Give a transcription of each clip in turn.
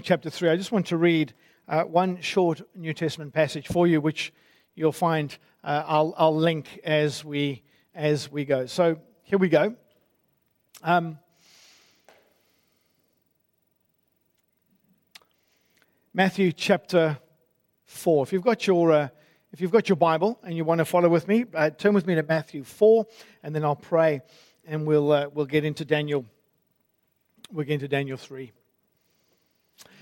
chapter 3. I just want to read uh, one short New Testament passage for you, which you'll find uh, I'll, I'll, link as we, as we go. So here we go. Um, Matthew chapter 4. If you've got your, uh, if you've got your Bible and you want to follow with me, uh, turn with me to Matthew 4, and then I'll pray and we'll, uh, we'll get into Daniel. We'll get into Daniel 3.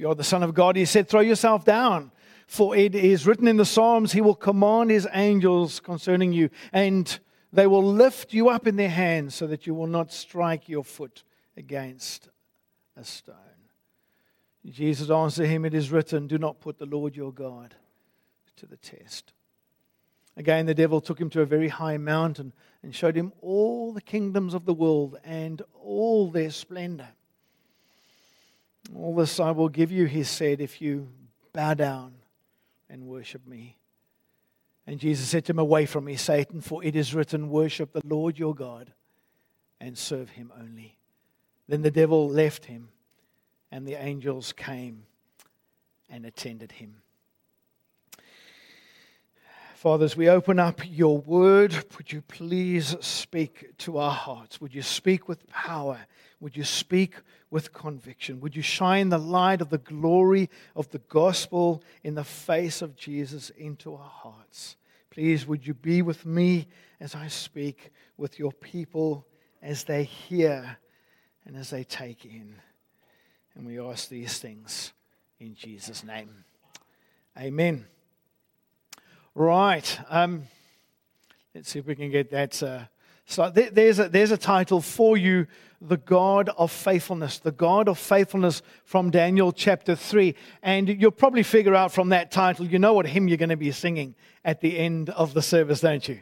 If you are the Son of God, he said, throw yourself down. For it is written in the Psalms, He will command His angels concerning you, and they will lift you up in their hands so that you will not strike your foot against a stone. Jesus answered him, It is written, Do not put the Lord your God to the test. Again, the devil took him to a very high mountain and showed him all the kingdoms of the world and all their splendor. All this I will give you, he said, if you bow down and worship me. And Jesus said to him, Away from me, Satan, for it is written, Worship the Lord your God and serve him only. Then the devil left him, and the angels came and attended him. Fathers, we open up your word, would you please speak to our hearts? Would you speak with power? Would you speak with conviction? Would you shine the light of the glory of the gospel in the face of Jesus into our hearts? Please, would you be with me as I speak, with your people as they hear and as they take in? And we ask these things in Jesus' name. Amen. Right. Um, let's see if we can get that. Uh, so there's a, there's a title for you The God of Faithfulness. The God of Faithfulness from Daniel chapter 3. And you'll probably figure out from that title, you know what hymn you're going to be singing at the end of the service, don't you?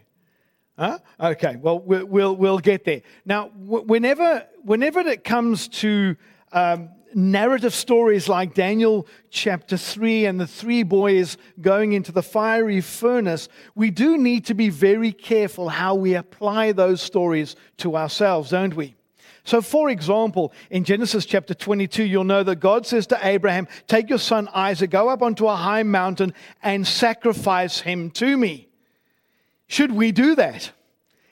Huh? Okay, well, we'll, we'll, get there. Now, whenever, whenever it comes to um, narrative stories like Daniel chapter 3 and the three boys going into the fiery furnace, we do need to be very careful how we apply those stories to ourselves, don't we? So, for example, in Genesis chapter 22, you'll know that God says to Abraham, Take your son Isaac, go up onto a high mountain and sacrifice him to me. Should we do that?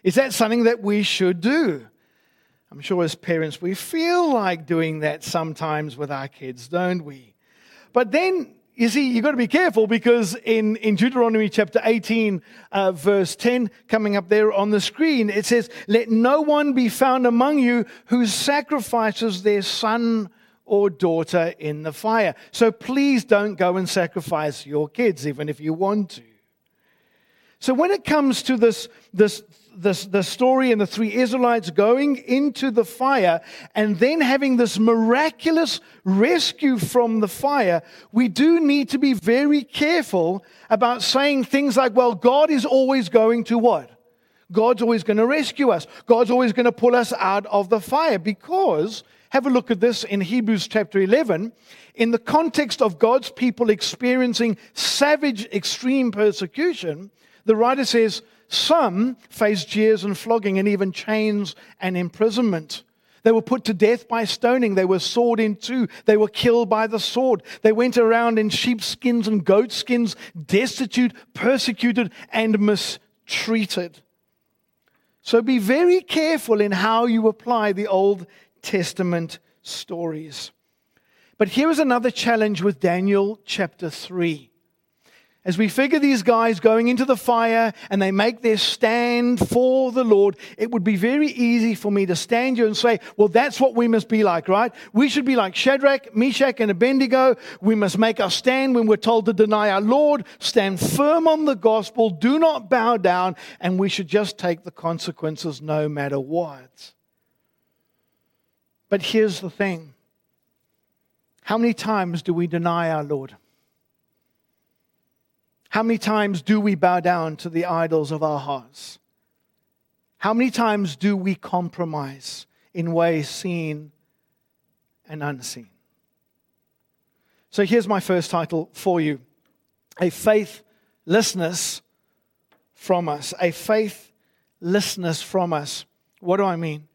Is that something that we should do? I'm sure as parents, we feel like doing that sometimes with our kids, don't we? But then, you see, you've got to be careful because in, in Deuteronomy chapter 18, uh, verse 10, coming up there on the screen, it says, Let no one be found among you who sacrifices their son or daughter in the fire. So please don't go and sacrifice your kids, even if you want to. So when it comes to this, this the, the story and the three Israelites going into the fire and then having this miraculous rescue from the fire, we do need to be very careful about saying things like, well, God is always going to what? God's always going to rescue us. God's always going to pull us out of the fire because, have a look at this in Hebrews chapter 11. In the context of God's people experiencing savage, extreme persecution, the writer says, some faced jeers and flogging and even chains and imprisonment. They were put to death by stoning. They were sawed in two. They were killed by the sword. They went around in sheepskins and goatskins, destitute, persecuted, and mistreated. So be very careful in how you apply the Old Testament stories. But here is another challenge with Daniel chapter 3 as we figure these guys going into the fire and they make their stand for the Lord, it would be very easy for me to stand here and say, well, that's what we must be like, right? We should be like Shadrach, Meshach, and Abednego. We must make our stand when we're told to deny our Lord, stand firm on the gospel, do not bow down, and we should just take the consequences no matter what. But here's the thing How many times do we deny our Lord? How many times do we bow down to the idols of our hearts? How many times do we compromise in ways seen and unseen? So here's my first title for you A Faithlessness from Us. A Faithlessness from Us. What do I mean?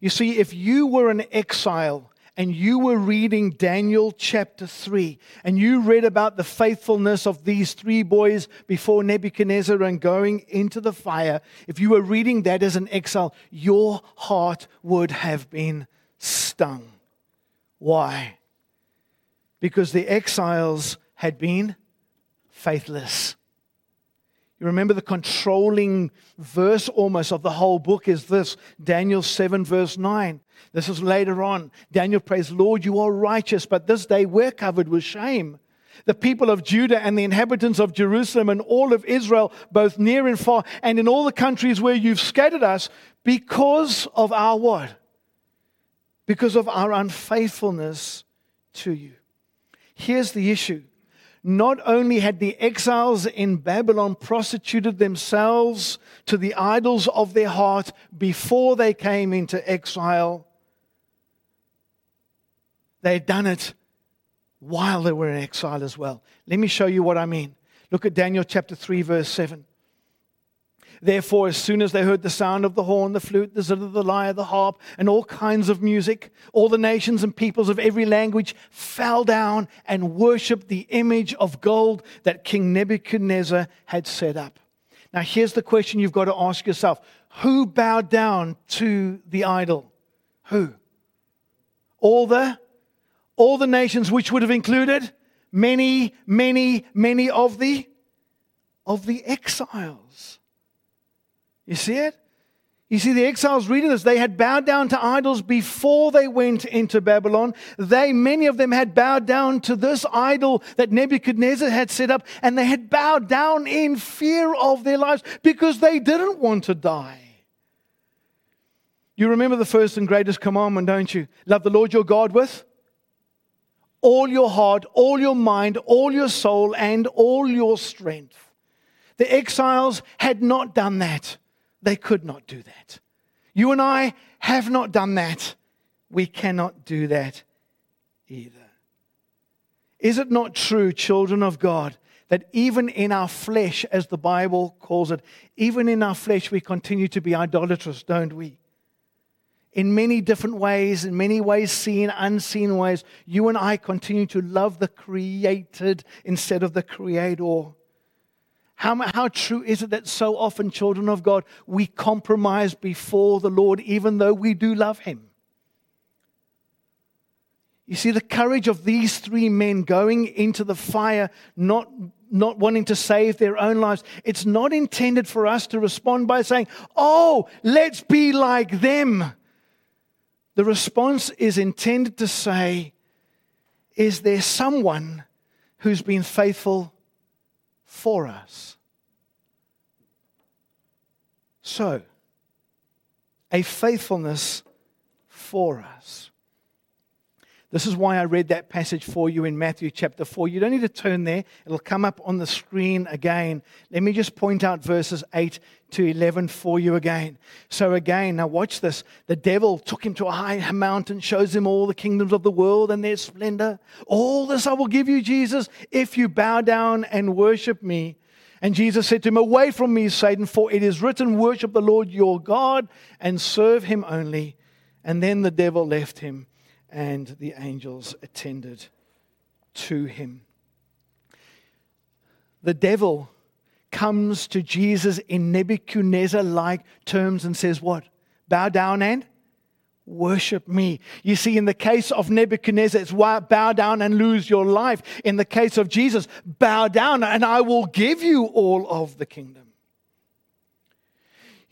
You see, if you were an exile and you were reading Daniel chapter 3, and you read about the faithfulness of these three boys before Nebuchadnezzar and going into the fire, if you were reading that as an exile, your heart would have been stung. Why? Because the exiles had been faithless. You remember the controlling verse almost of the whole book is this Daniel 7, verse 9. This is later on. Daniel prays, Lord, you are righteous, but this day we're covered with shame. The people of Judah and the inhabitants of Jerusalem and all of Israel, both near and far, and in all the countries where you've scattered us, because of our what? Because of our unfaithfulness to you. Here's the issue not only had the exiles in Babylon prostituted themselves to the idols of their heart before they came into exile, they had done it while they were in exile as well. Let me show you what I mean. Look at Daniel chapter 3, verse 7. Therefore, as soon as they heard the sound of the horn, the flute, the zither, the lyre, the harp, and all kinds of music, all the nations and peoples of every language fell down and worshiped the image of gold that King Nebuchadnezzar had set up. Now, here's the question you've got to ask yourself Who bowed down to the idol? Who? All the all the nations which would have included many many many of the of the exiles you see it? You see, the exiles reading this, they had bowed down to idols before they went into Babylon. They, many of them, had bowed down to this idol that Nebuchadnezzar had set up, and they had bowed down in fear of their lives because they didn't want to die. You remember the first and greatest commandment, don't you? Love the Lord your God with all your heart, all your mind, all your soul, and all your strength. The exiles had not done that. They could not do that. You and I have not done that. We cannot do that either. Is it not true, children of God, that even in our flesh, as the Bible calls it, even in our flesh, we continue to be idolatrous, don't we? In many different ways, in many ways, seen, unseen ways, you and I continue to love the created instead of the creator. How, how true is it that so often, children of God, we compromise before the Lord even though we do love Him? You see, the courage of these three men going into the fire, not, not wanting to save their own lives, it's not intended for us to respond by saying, Oh, let's be like them. The response is intended to say, Is there someone who's been faithful for us. So, a faithfulness for us. This is why I read that passage for you in Matthew chapter 4. You don't need to turn there, it'll come up on the screen again. Let me just point out verses 8 to 11 for you again. So, again, now watch this. The devil took him to a high mountain, shows him all the kingdoms of the world and their splendor. All this I will give you, Jesus, if you bow down and worship me. And Jesus said to him, Away from me, Satan, for it is written, Worship the Lord your God and serve him only. And then the devil left him, and the angels attended to him. The devil comes to Jesus in Nebuchadnezzar like terms and says, What? Bow down and worship me. You see, in the case of Nebuchadnezzar, it's bow down and lose your life. In the case of Jesus, bow down and I will give you all of the kingdom.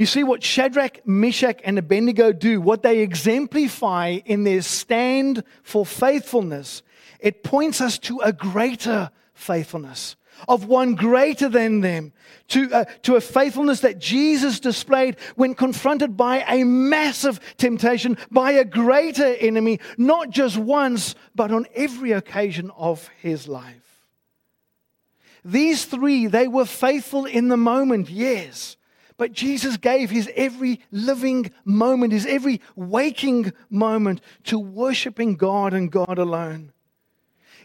You see what Shadrach, Meshach, and Abednego do, what they exemplify in their stand for faithfulness, it points us to a greater faithfulness. of one greater than them, to, uh, to a faithfulness that Jesus displayed when confronted by a massive temptation, by a greater enemy, not just once, but on every occasion of his life. These three, they were faithful in the moment, yes. But Jesus gave his every living moment, his every waking moment to worshiping God and God alone.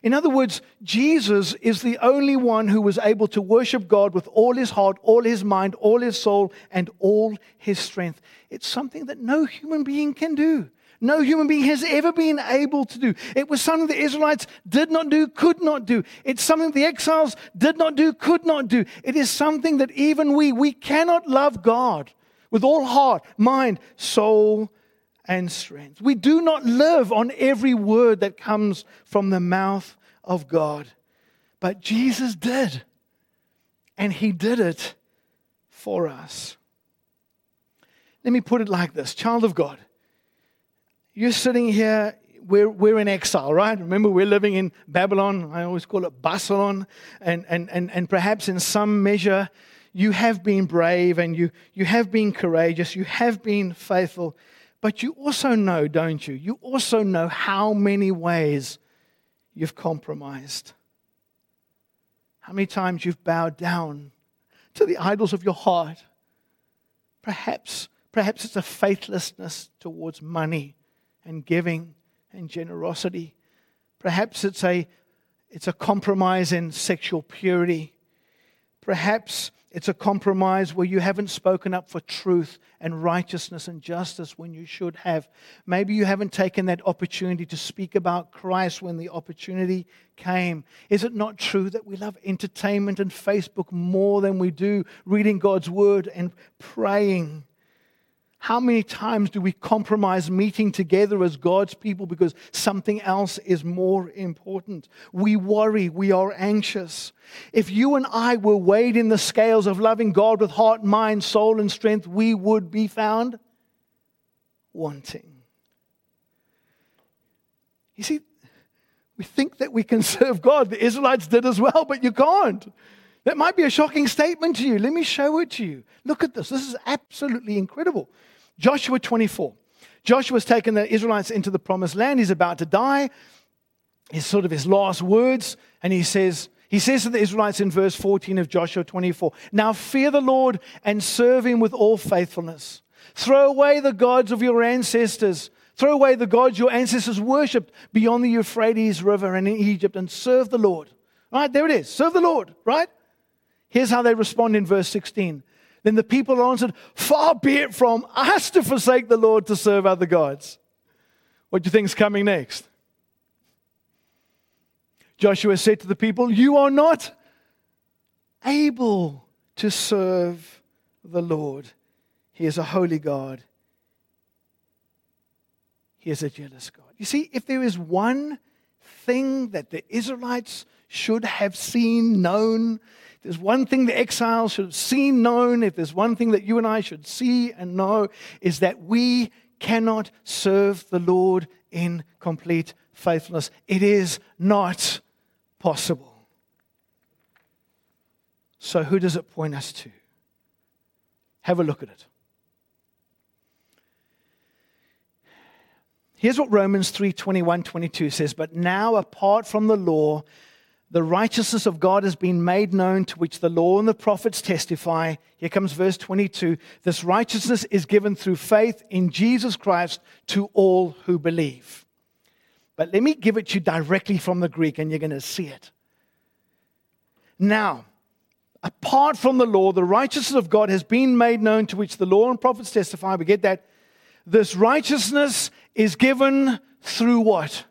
In other words, Jesus is the only one who was able to worship God with all his heart, all his mind, all his soul, and all his strength. It's something that no human being can do. No human being has ever been able to do. It was something the Israelites did not do, could not do. It's something the exiles did not do, could not do. It is something that even we, we cannot love God with all heart, mind, soul, and strength. We do not live on every word that comes from the mouth of God. But Jesus did. And he did it for us. Let me put it like this Child of God, you're sitting here, we're, we're in exile, right? Remember, we're living in Babylon. I always call it Babylon. And, and, and, and perhaps in some measure, you have been brave and you, you have been courageous, you have been faithful. But you also know, don't you? You also know how many ways you've compromised. How many times you've bowed down to the idols of your heart. Perhaps, perhaps it's a faithlessness towards money and giving and generosity. Perhaps it's a, it's a compromise in sexual purity. Perhaps it's a compromise where you haven't spoken up for truth and righteousness and justice when you should have. Maybe you haven't taken that opportunity to speak about Christ when the opportunity came. Is it not true that we love entertainment and Facebook more than we do reading God's word and praying? How many times do we compromise meeting together as God's people because something else is more important? We worry, we are anxious. If you and I were weighed in the scales of loving God with heart, mind, soul, and strength, we would be found wanting. You see, we think that we can serve God. The Israelites did as well, but you can't. That might be a shocking statement to you. Let me show it to you. Look at this. This is absolutely incredible. Joshua 24. Joshua's taken the Israelites into the promised land. He's about to die. It's sort of his last words. And he says, he says to the Israelites in verse 14 of Joshua 24, Now fear the Lord and serve him with all faithfulness. Throw away the gods of your ancestors. Throw away the gods your ancestors worshipped beyond the Euphrates River and in Egypt and serve the Lord. Right there it is. Serve the Lord, right? Here's how they respond in verse 16. Then the people answered, Far be it from us to forsake the Lord to serve other gods. What do you think is coming next? Joshua said to the people, You are not able to serve the Lord. He is a holy God. He is a jealous God. You see, if there is one thing that the Israelites should have seen, known, If there's one thing the exiles should have seen, known, if there's one thing that you and I should see and know, is that we cannot serve the Lord in complete faithfulness. It is not possible. So, who does it point us to? Have a look at it. Here's what Romans 3 21 22 says But now, apart from the law, the righteousness of God has been made known, to which the law and the prophets testify. Here comes verse 22. This righteousness is given through faith in Jesus Christ to all who believe. But let me give it to you directly from the Greek, and you're going to see it. Now, apart from the law, the righteousness of God has been made known, to which the law and prophets testify. We get that. This righteousness is given through what?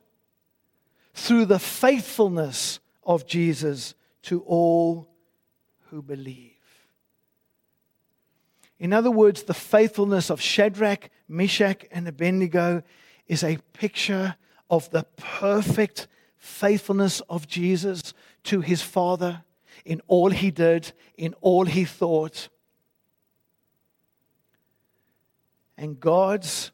Through the faithfulness of Jesus to all who believe. In other words, the faithfulness of Shadrach, Meshach, and Abednego is a picture of the perfect faithfulness of Jesus to his Father in all he did, in all he thought. And God's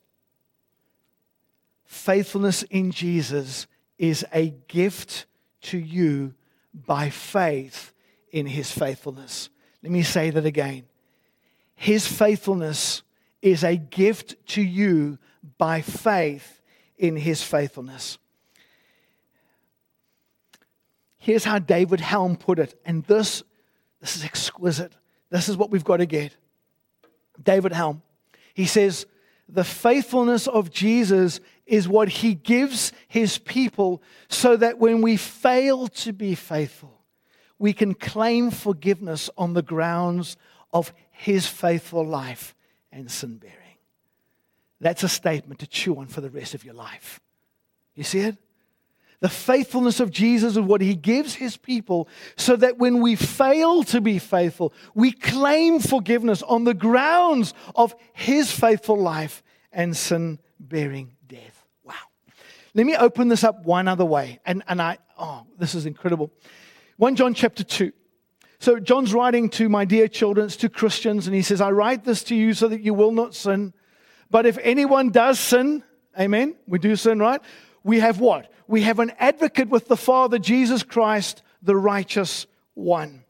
faithfulness in Jesus is a gift to you by faith in his faithfulness. Let me say that again. His faithfulness is a gift to you by faith in his faithfulness. Here's how David Helm put it, and this, this is exquisite. This is what we've got to get. David Helm. He says, The faithfulness of Jesus is what he gives his people so that when we fail to be faithful, we can claim forgiveness on the grounds of his faithful life and sin bearing. That's a statement to chew on for the rest of your life. You see it? The faithfulness of Jesus is what he gives his people so that when we fail to be faithful, we claim forgiveness on the grounds of his faithful life and sin bearing death. Wow. Let me open this up one other way. And, and I, oh, this is incredible. 1 John chapter 2. So John's writing to my dear children, to Christians, and he says, I write this to you so that you will not sin. But if anyone does sin, amen, we do sin, right? We have what? we have an advocate with the Father, Jesus Christ, the righteous one.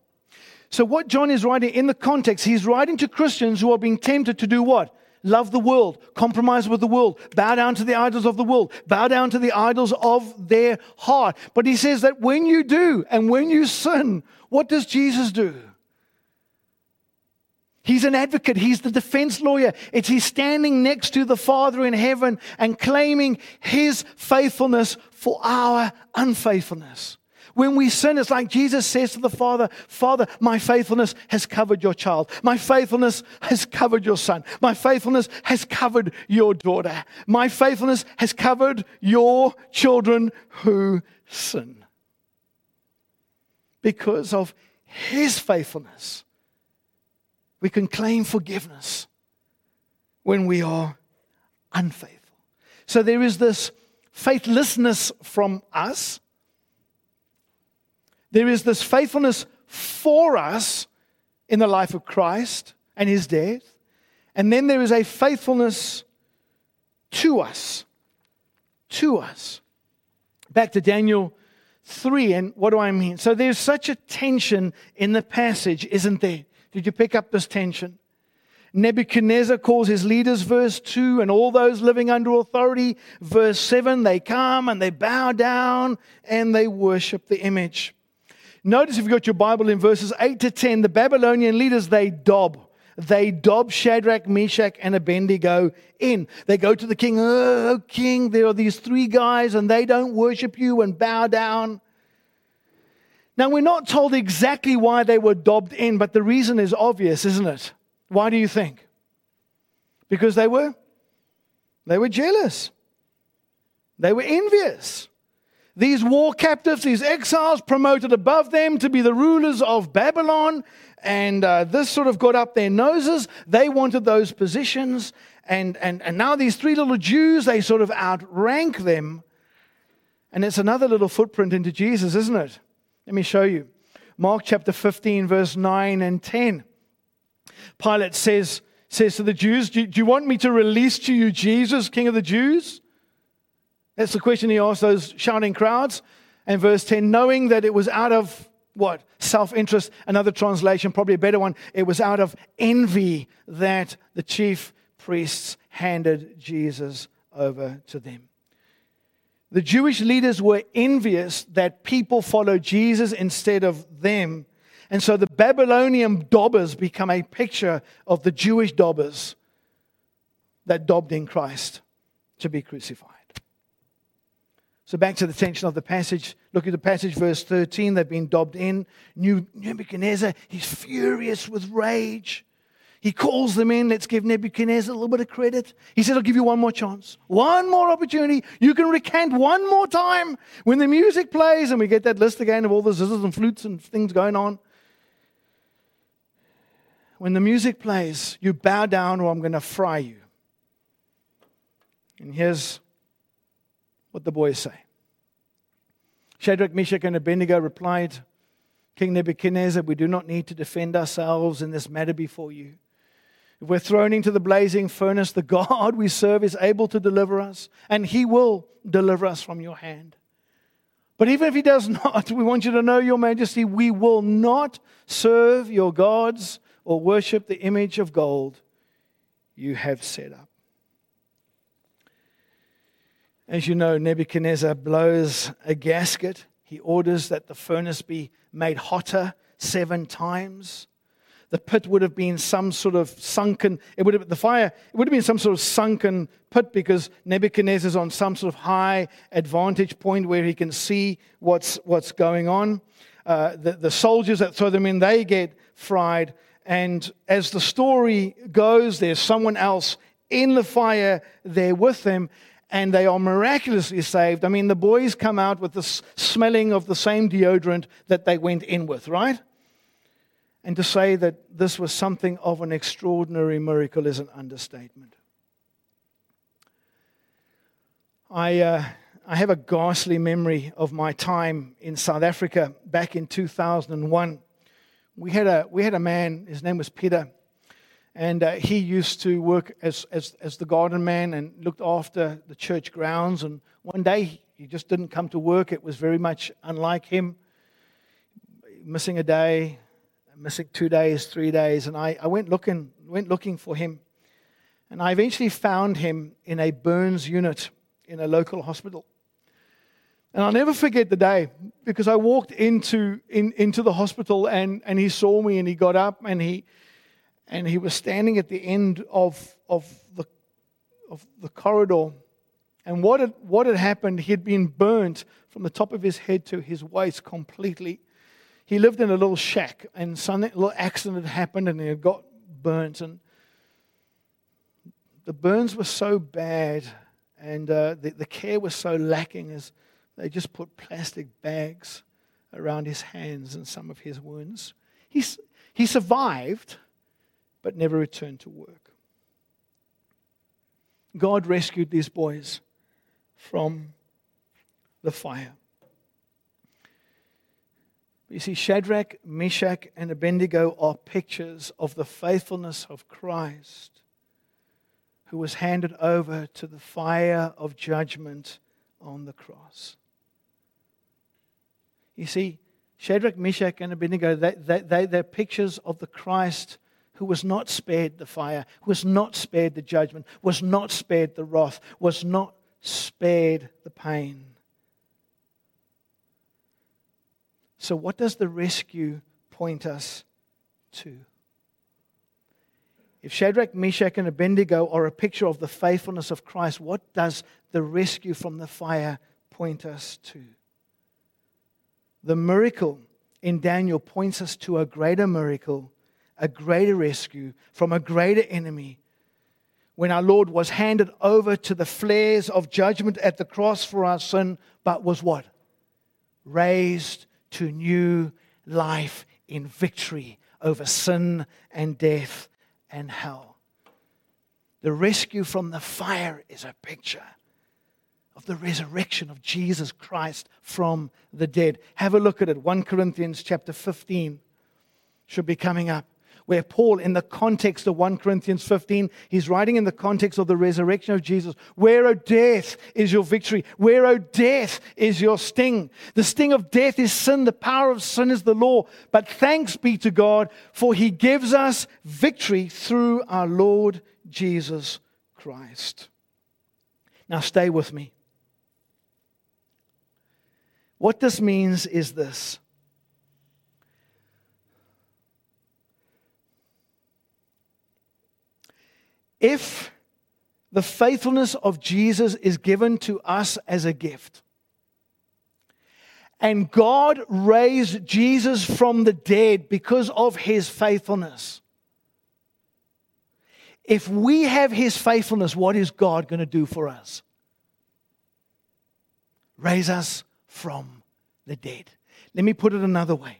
So, what John is writing in the context, he's writing to Christians who are being tempted to do what? Love the world, compromise with the world, bow down to the idols of the world, bow down to the idols of their heart. But he says that when you do and when you sin, what does Jesus do? He's an advocate. He's the defense lawyer. It's he's standing next to the Father in heaven and claiming his faithfulness for our unfaithfulness. When we sin, it's like Jesus says to the Father, Father, my faithfulness has covered your child. My faithfulness has covered your son. My faithfulness has covered your daughter. My faithfulness has covered your children who sin. Because of his faithfulness we can claim forgiveness when we are unfaithful. So there is this faithlessness from us. There is this faithfulness for us in the life of Christ and his death. And then there is a faithfulness to us. To us. Back to Daniel 3, and what do I mean? So there's such a tension in the passage, isn't there? Did you pick up this tension? Nebuchadnezzar calls his leaders, verse 2, and all those living under authority, verse 7. They come and they bow down and they worship the image. Notice if you've got your Bible in verses 8 to 10, the Babylonian leaders, they dob. They dob Shadrach, Meshach, and Abednego in. They go to the king, Oh, oh king, there are these three guys and they don't worship you and bow down. Now, we're not told exactly why they were dobbed in, but the reason is obvious, isn't it? Why do you think? Because they were they were jealous. They were envious. These war captives, these exiles promoted above them to be the rulers of Babylon, and uh, this sort of got up their noses. They wanted those positions, and, and, and now these three little Jews, they sort of outrank them. And it's another little footprint into Jesus, isn't it? Let me show you. Mark chapter 15, verse 9 and 10. Pilate says, says to the Jews, do, do you want me to release to you Jesus, King of the Jews? That's the question he asked those shouting crowds. And verse 10, knowing that it was out of what? Self interest. Another translation, probably a better one. It was out of envy that the chief priests handed Jesus over to them. The Jewish leaders were envious that people followed Jesus instead of them. And so the Babylonian dobbers become a picture of the Jewish dobbers that dobbed in Christ to be crucified. So back to the tension of the passage. Look at the passage, verse 13. They've been dobbed in. New Nebuchadnezzar, he's furious with rage. He calls them in. Let's give Nebuchadnezzar a little bit of credit. He says, I'll give you one more chance, one more opportunity. You can recant one more time when the music plays and we get that list again of all the zizzes and flutes and things going on. When the music plays, you bow down or I'm going to fry you. And here's what the boys say Shadrach, Meshach, and Abednego replied, King Nebuchadnezzar, we do not need to defend ourselves in this matter before you. If we're thrown into the blazing furnace, the God we serve is able to deliver us, and He will deliver us from your hand. But even if he does not, we want you to know, Your Majesty, we will not serve your gods or worship the image of gold you have set up. As you know, Nebuchadnezzar blows a gasket. He orders that the furnace be made hotter seven times. The pit would have been some sort of sunken, it would have, the fire, it would have been some sort of sunken pit because Nebuchadnezzar's on some sort of high advantage point where he can see what's, what's going on. Uh, the, the soldiers that throw them in, they get fried. And as the story goes, there's someone else in the fire there with them and they are miraculously saved. I mean, the boys come out with the smelling of the same deodorant that they went in with, right? And to say that this was something of an extraordinary miracle is an understatement. I, uh, I have a ghastly memory of my time in South Africa back in 2001. We had a, we had a man, his name was Peter and uh, he used to work as, as, as the garden man and looked after the church grounds. And one day he just didn't come to work. It was very much unlike him. Missing a day, missing two days, three days. And I, I went, looking, went looking for him. And I eventually found him in a burns unit in a local hospital. And I'll never forget the day because I walked into, in, into the hospital and, and he saw me and he got up and he, and he was standing at the end of, of, the, of the corridor. And what had, what had happened, he had been burnt from the top of his head to his waist completely. He lived in a little shack, and some little accident had happened, and he had got burnt. And the burns were so bad, and uh, the, the care was so lacking, as they just put plastic bags around his hands and some of his wounds. He's, he survived but never returned to work. God rescued these boys from the fire. You see, Shadrach, Meshach, and Abednego are pictures of the faithfulness of Christ, who was handed over to the fire of judgment on the cross. You see, Shadrach, Meshach, and Abednego, they, they, they, they're pictures of the Christ who was not spared the fire, who was not spared the judgment, was not spared the wrath, was not spared the pain. So, what does the rescue point us to? If Shadrach, Meshach, and Abednego are a picture of the faithfulness of Christ, what does the rescue from the fire point us to? The miracle in Daniel points us to a greater miracle a greater rescue from a greater enemy when our Lord was handed over to the flares of judgment at the cross for our sin, but was what? Raised to new life in victory over sin and death and hell. The rescue from the fire is a picture of the resurrection of Jesus Christ from the dead. Have a look at it. 1 Corinthians chapter 15 should be coming up where Paul, in the context of 1 Corinthians 15, he's writing in the context of the resurrection of Jesus. Where, O death, is your victory? Where, O death, is your sting? The sting of death is sin. The power of sin is the law. But thanks be to God, for he gives us victory through our Lord Jesus Christ. Now, stay with me. What this means is this if the faithfulness of Jesus is given to us as a gift, and God raised Jesus from the dead because of his faithfulness. If we have his faithfulness, what is God going to do for us? Raise us from the dead. Let me put it another way.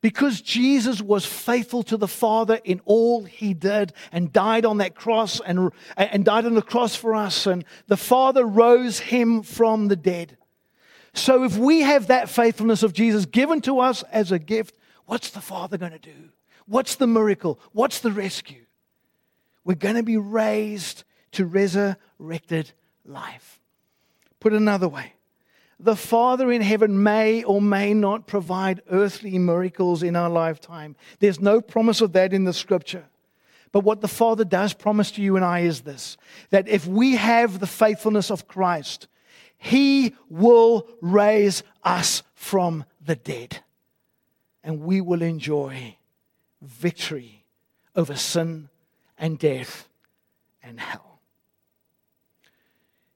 Because Jesus was faithful to the Father in all he did and died on that cross and, and died on the cross for us, and the Father rose him from the dead. So if we have that faithfulness of Jesus given to us as a gift, what's the Father going to do? What's the miracle? What's the rescue? We're going to be raised to resurrected life. Put another way, the Father in heaven may or may not provide earthly miracles in our lifetime. There's no promise of that in the scripture. But what the Father does promise to you and I is this that if we have the faithfulness of Christ, He will raise us from the dead. And we will enjoy victory over sin and death and hell.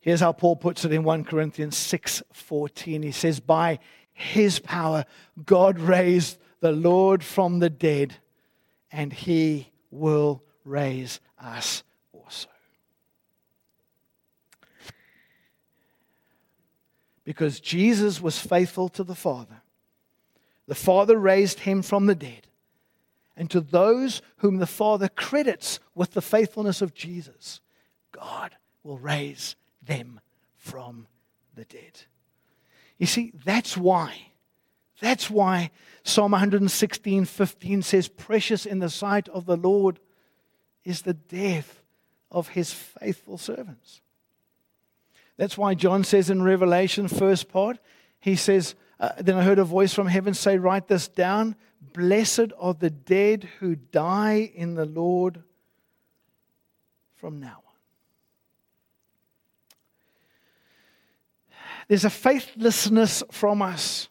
Here's how Paul puts it in 1 Corinthians 6:14. He says, "By his power God raised the Lord from the dead, and he will raise us also." Because Jesus was faithful to the Father. The Father raised him from the dead. And to those whom the Father credits with the faithfulness of Jesus, God will raise them from the dead. You see, that's why. That's why Psalm 116 15 says, Precious in the sight of the Lord is the death of his faithful servants. That's why John says in Revelation, first part, he says, uh, Then I heard a voice from heaven say, Write this down. Blessed are the dead who die in the Lord from now There's a faithlessness from us,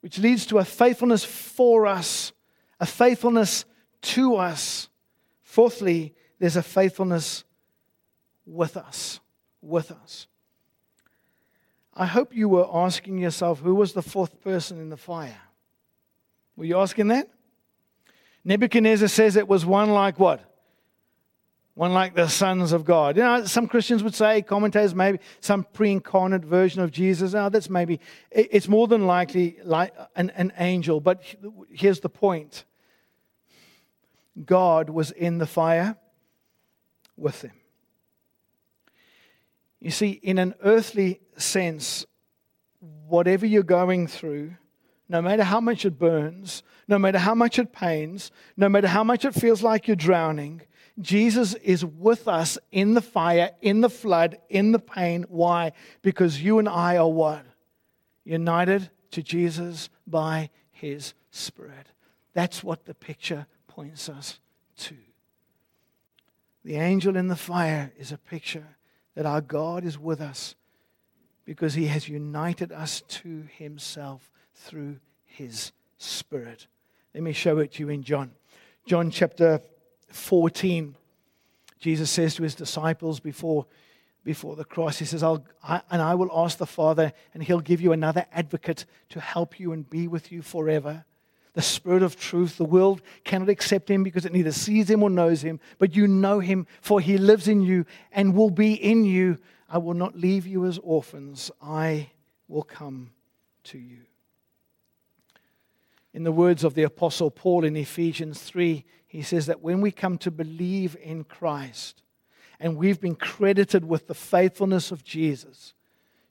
which leads to a faithfulness for us, a faithfulness to us. Fourthly, there's a faithfulness with us. With us. I hope you were asking yourself who was the fourth person in the fire? Were you asking that? Nebuchadnezzar says it was one like what? One like the sons of God. You know, some Christians would say, commentators maybe, some pre incarnate version of Jesus. Now, that's maybe, it's more than likely like an, an angel. But here's the point God was in the fire with them. You see, in an earthly sense, whatever you're going through, no matter how much it burns, no matter how much it pains, no matter how much it feels like you're drowning, Jesus is with us in the fire, in the flood, in the pain. Why? Because you and I are what? United to Jesus by his Spirit. That's what the picture points us to. The angel in the fire is a picture that our God is with us because he has united us to himself through his Spirit. Let me show it to you in John. John chapter 14, Jesus says to his disciples before, before the cross, He says, I'll, I, And I will ask the Father, and He'll give you another advocate to help you and be with you forever. The Spirit of truth. The world cannot accept Him because it neither sees Him or knows Him, but you know Him, for He lives in you and will be in you. I will not leave you as orphans, I will come to you. In the words of the Apostle Paul in Ephesians 3, he says that when we come to believe in Christ and we've been credited with the faithfulness of Jesus,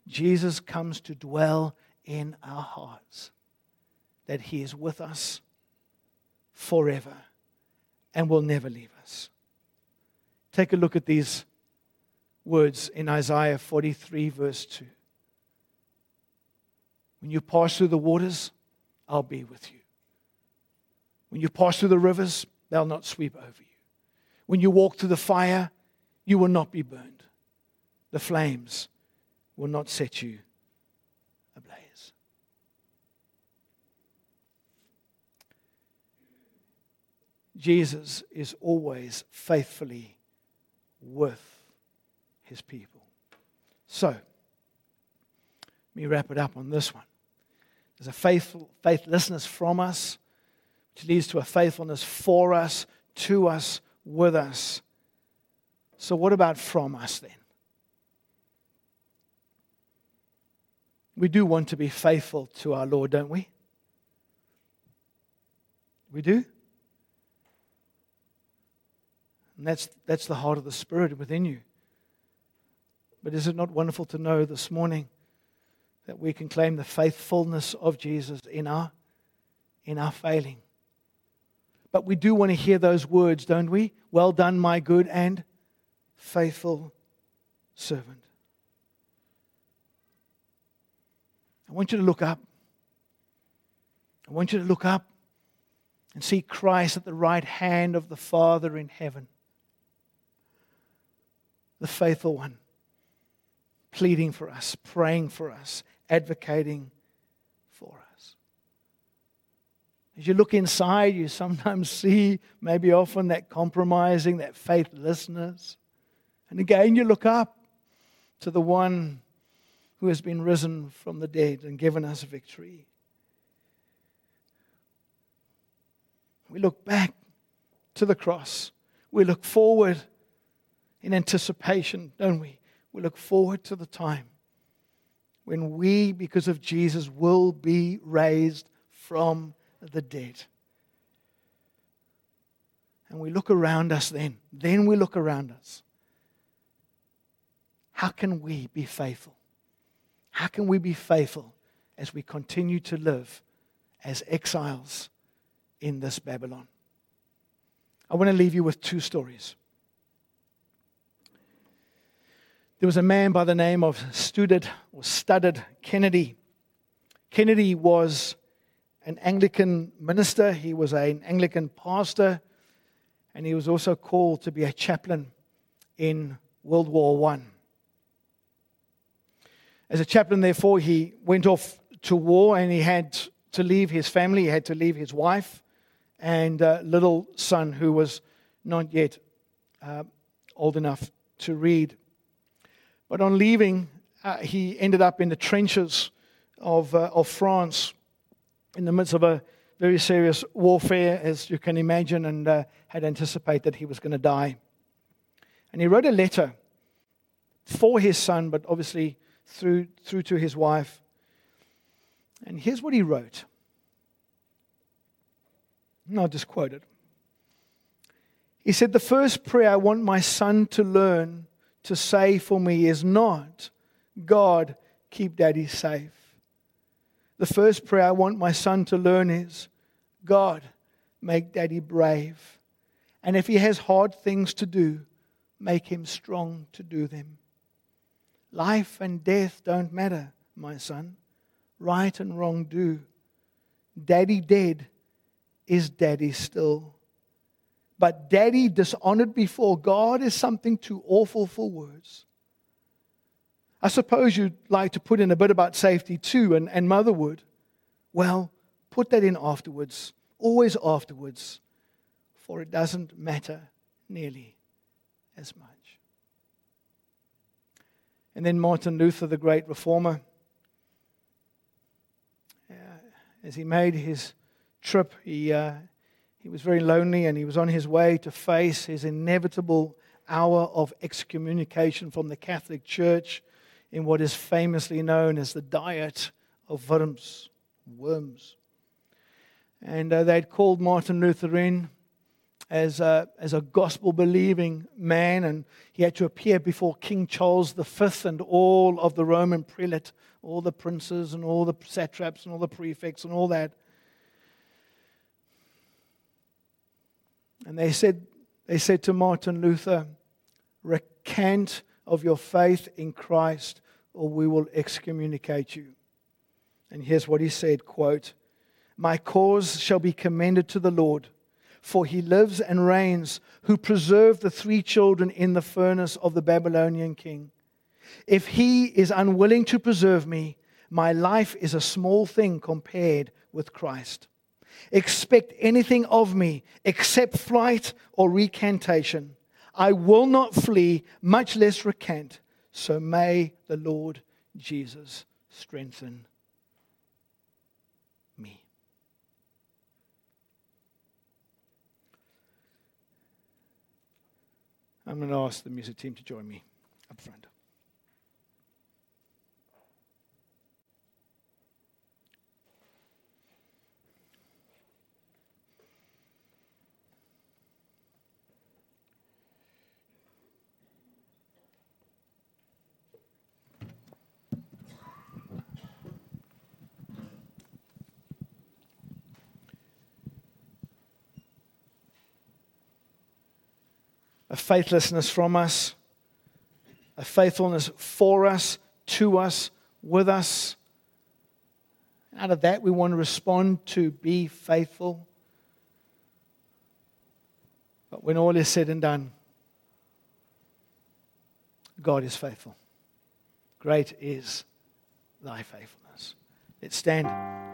Jesus comes to dwell in our hearts, that he is with us forever and will never leave us. Take a look at these words in Isaiah 43, verse 2. When you pass through the waters, I'll be with you. When you pass through the rivers, they'll not sweep over you. When you walk through the fire, you will not be burned. The flames will not set you ablaze. Jesus is always faithfully with his people. So, let me wrap it up on this one. There's a faithful, faithlessness from us, which leads to a faithfulness for us, to us, with us. So, what about from us then? We do want to be faithful to our Lord, don't we? We do. And that's, that's the heart of the Spirit within you. But is it not wonderful to know this morning? That we can claim the faithfulness of Jesus in our, in our failing. But we do want to hear those words, don't we? Well done, my good and faithful servant. I want you to look up. I want you to look up and see Christ at the right hand of the Father in heaven, the faithful one, pleading for us, praying for us, advocating for us. As you look inside, you sometimes see, maybe often, that compromising, that faithlessness. And again, you look up to the one who has been risen from the dead and given us victory. We look back to the cross. We look forward in anticipation, don't we? We look forward to the time when we, because of Jesus, will be raised from the dead. And we look around us then. Then we look around us. How can we be faithful? How can we be faithful as we continue to live as exiles in this Babylon? I want to leave you with two stories. There was a man by the name of Studed or Studdert Kennedy. Kennedy was an Anglican minister, he was an Anglican pastor, and he was also called to be a chaplain in World War I. As a chaplain, therefore, he went off to war and he had to leave his family, he had to leave his wife and uh, little son who was not yet uh, old enough to read. But on leaving, uh, he ended up in the trenches of, uh, of France in the midst of a very serious warfare, as you can imagine, and uh, had anticipated that he was going to die. And he wrote a letter for his son, but obviously through, through to his wife. And here's what he wrote. And I'll just quote it. He said, The first prayer I want my son to learn to say for me is not, God, keep daddy safe. The first prayer I want my son to learn is, God, make daddy brave. And if he has hard things to do, make him strong to do them. Life and death don't matter, my son. Right and wrong do. Daddy dead is daddy still. But daddy dishonored before God is something too awful for words. I suppose you'd like to put in a bit about safety too, and, and mother would. Well, put that in afterwards, always afterwards, for it doesn't matter nearly as much. And then Martin Luther, the great reformer, uh, as he made his trip, he, uh, he was very lonely and he was on his way to face his inevitable hour of excommunication from the Catholic Church in what is famously known as the Diet of Worms. worms. And uh, they'd called Martin Luther in as a, as a gospel believing man, and he had to appear before King Charles V and all of the Roman prelate, all the princes and all the satraps and all the prefects and all that. And they said, they said to Martin Luther, recant of your faith in Christ, or we will excommunicate you. And here's what he said, quote, My cause shall be commended to the Lord for he lives and reigns, who preserved the three children in the furnace of the Babylonian king. If he is unwilling to preserve me, my life is a small thing compared with Christ. Expect anything of me except flight or recantation. I will not flee, much less recant. So may the Lord Jesus strengthen me. I'm going to ask the music team to join me up front. A faithlessness from us, a faithfulness for us, to us, with us. Out of that, we want to respond to be faithful. But when all is said and done, God is faithful. Great is thy faithfulness. Let's stand.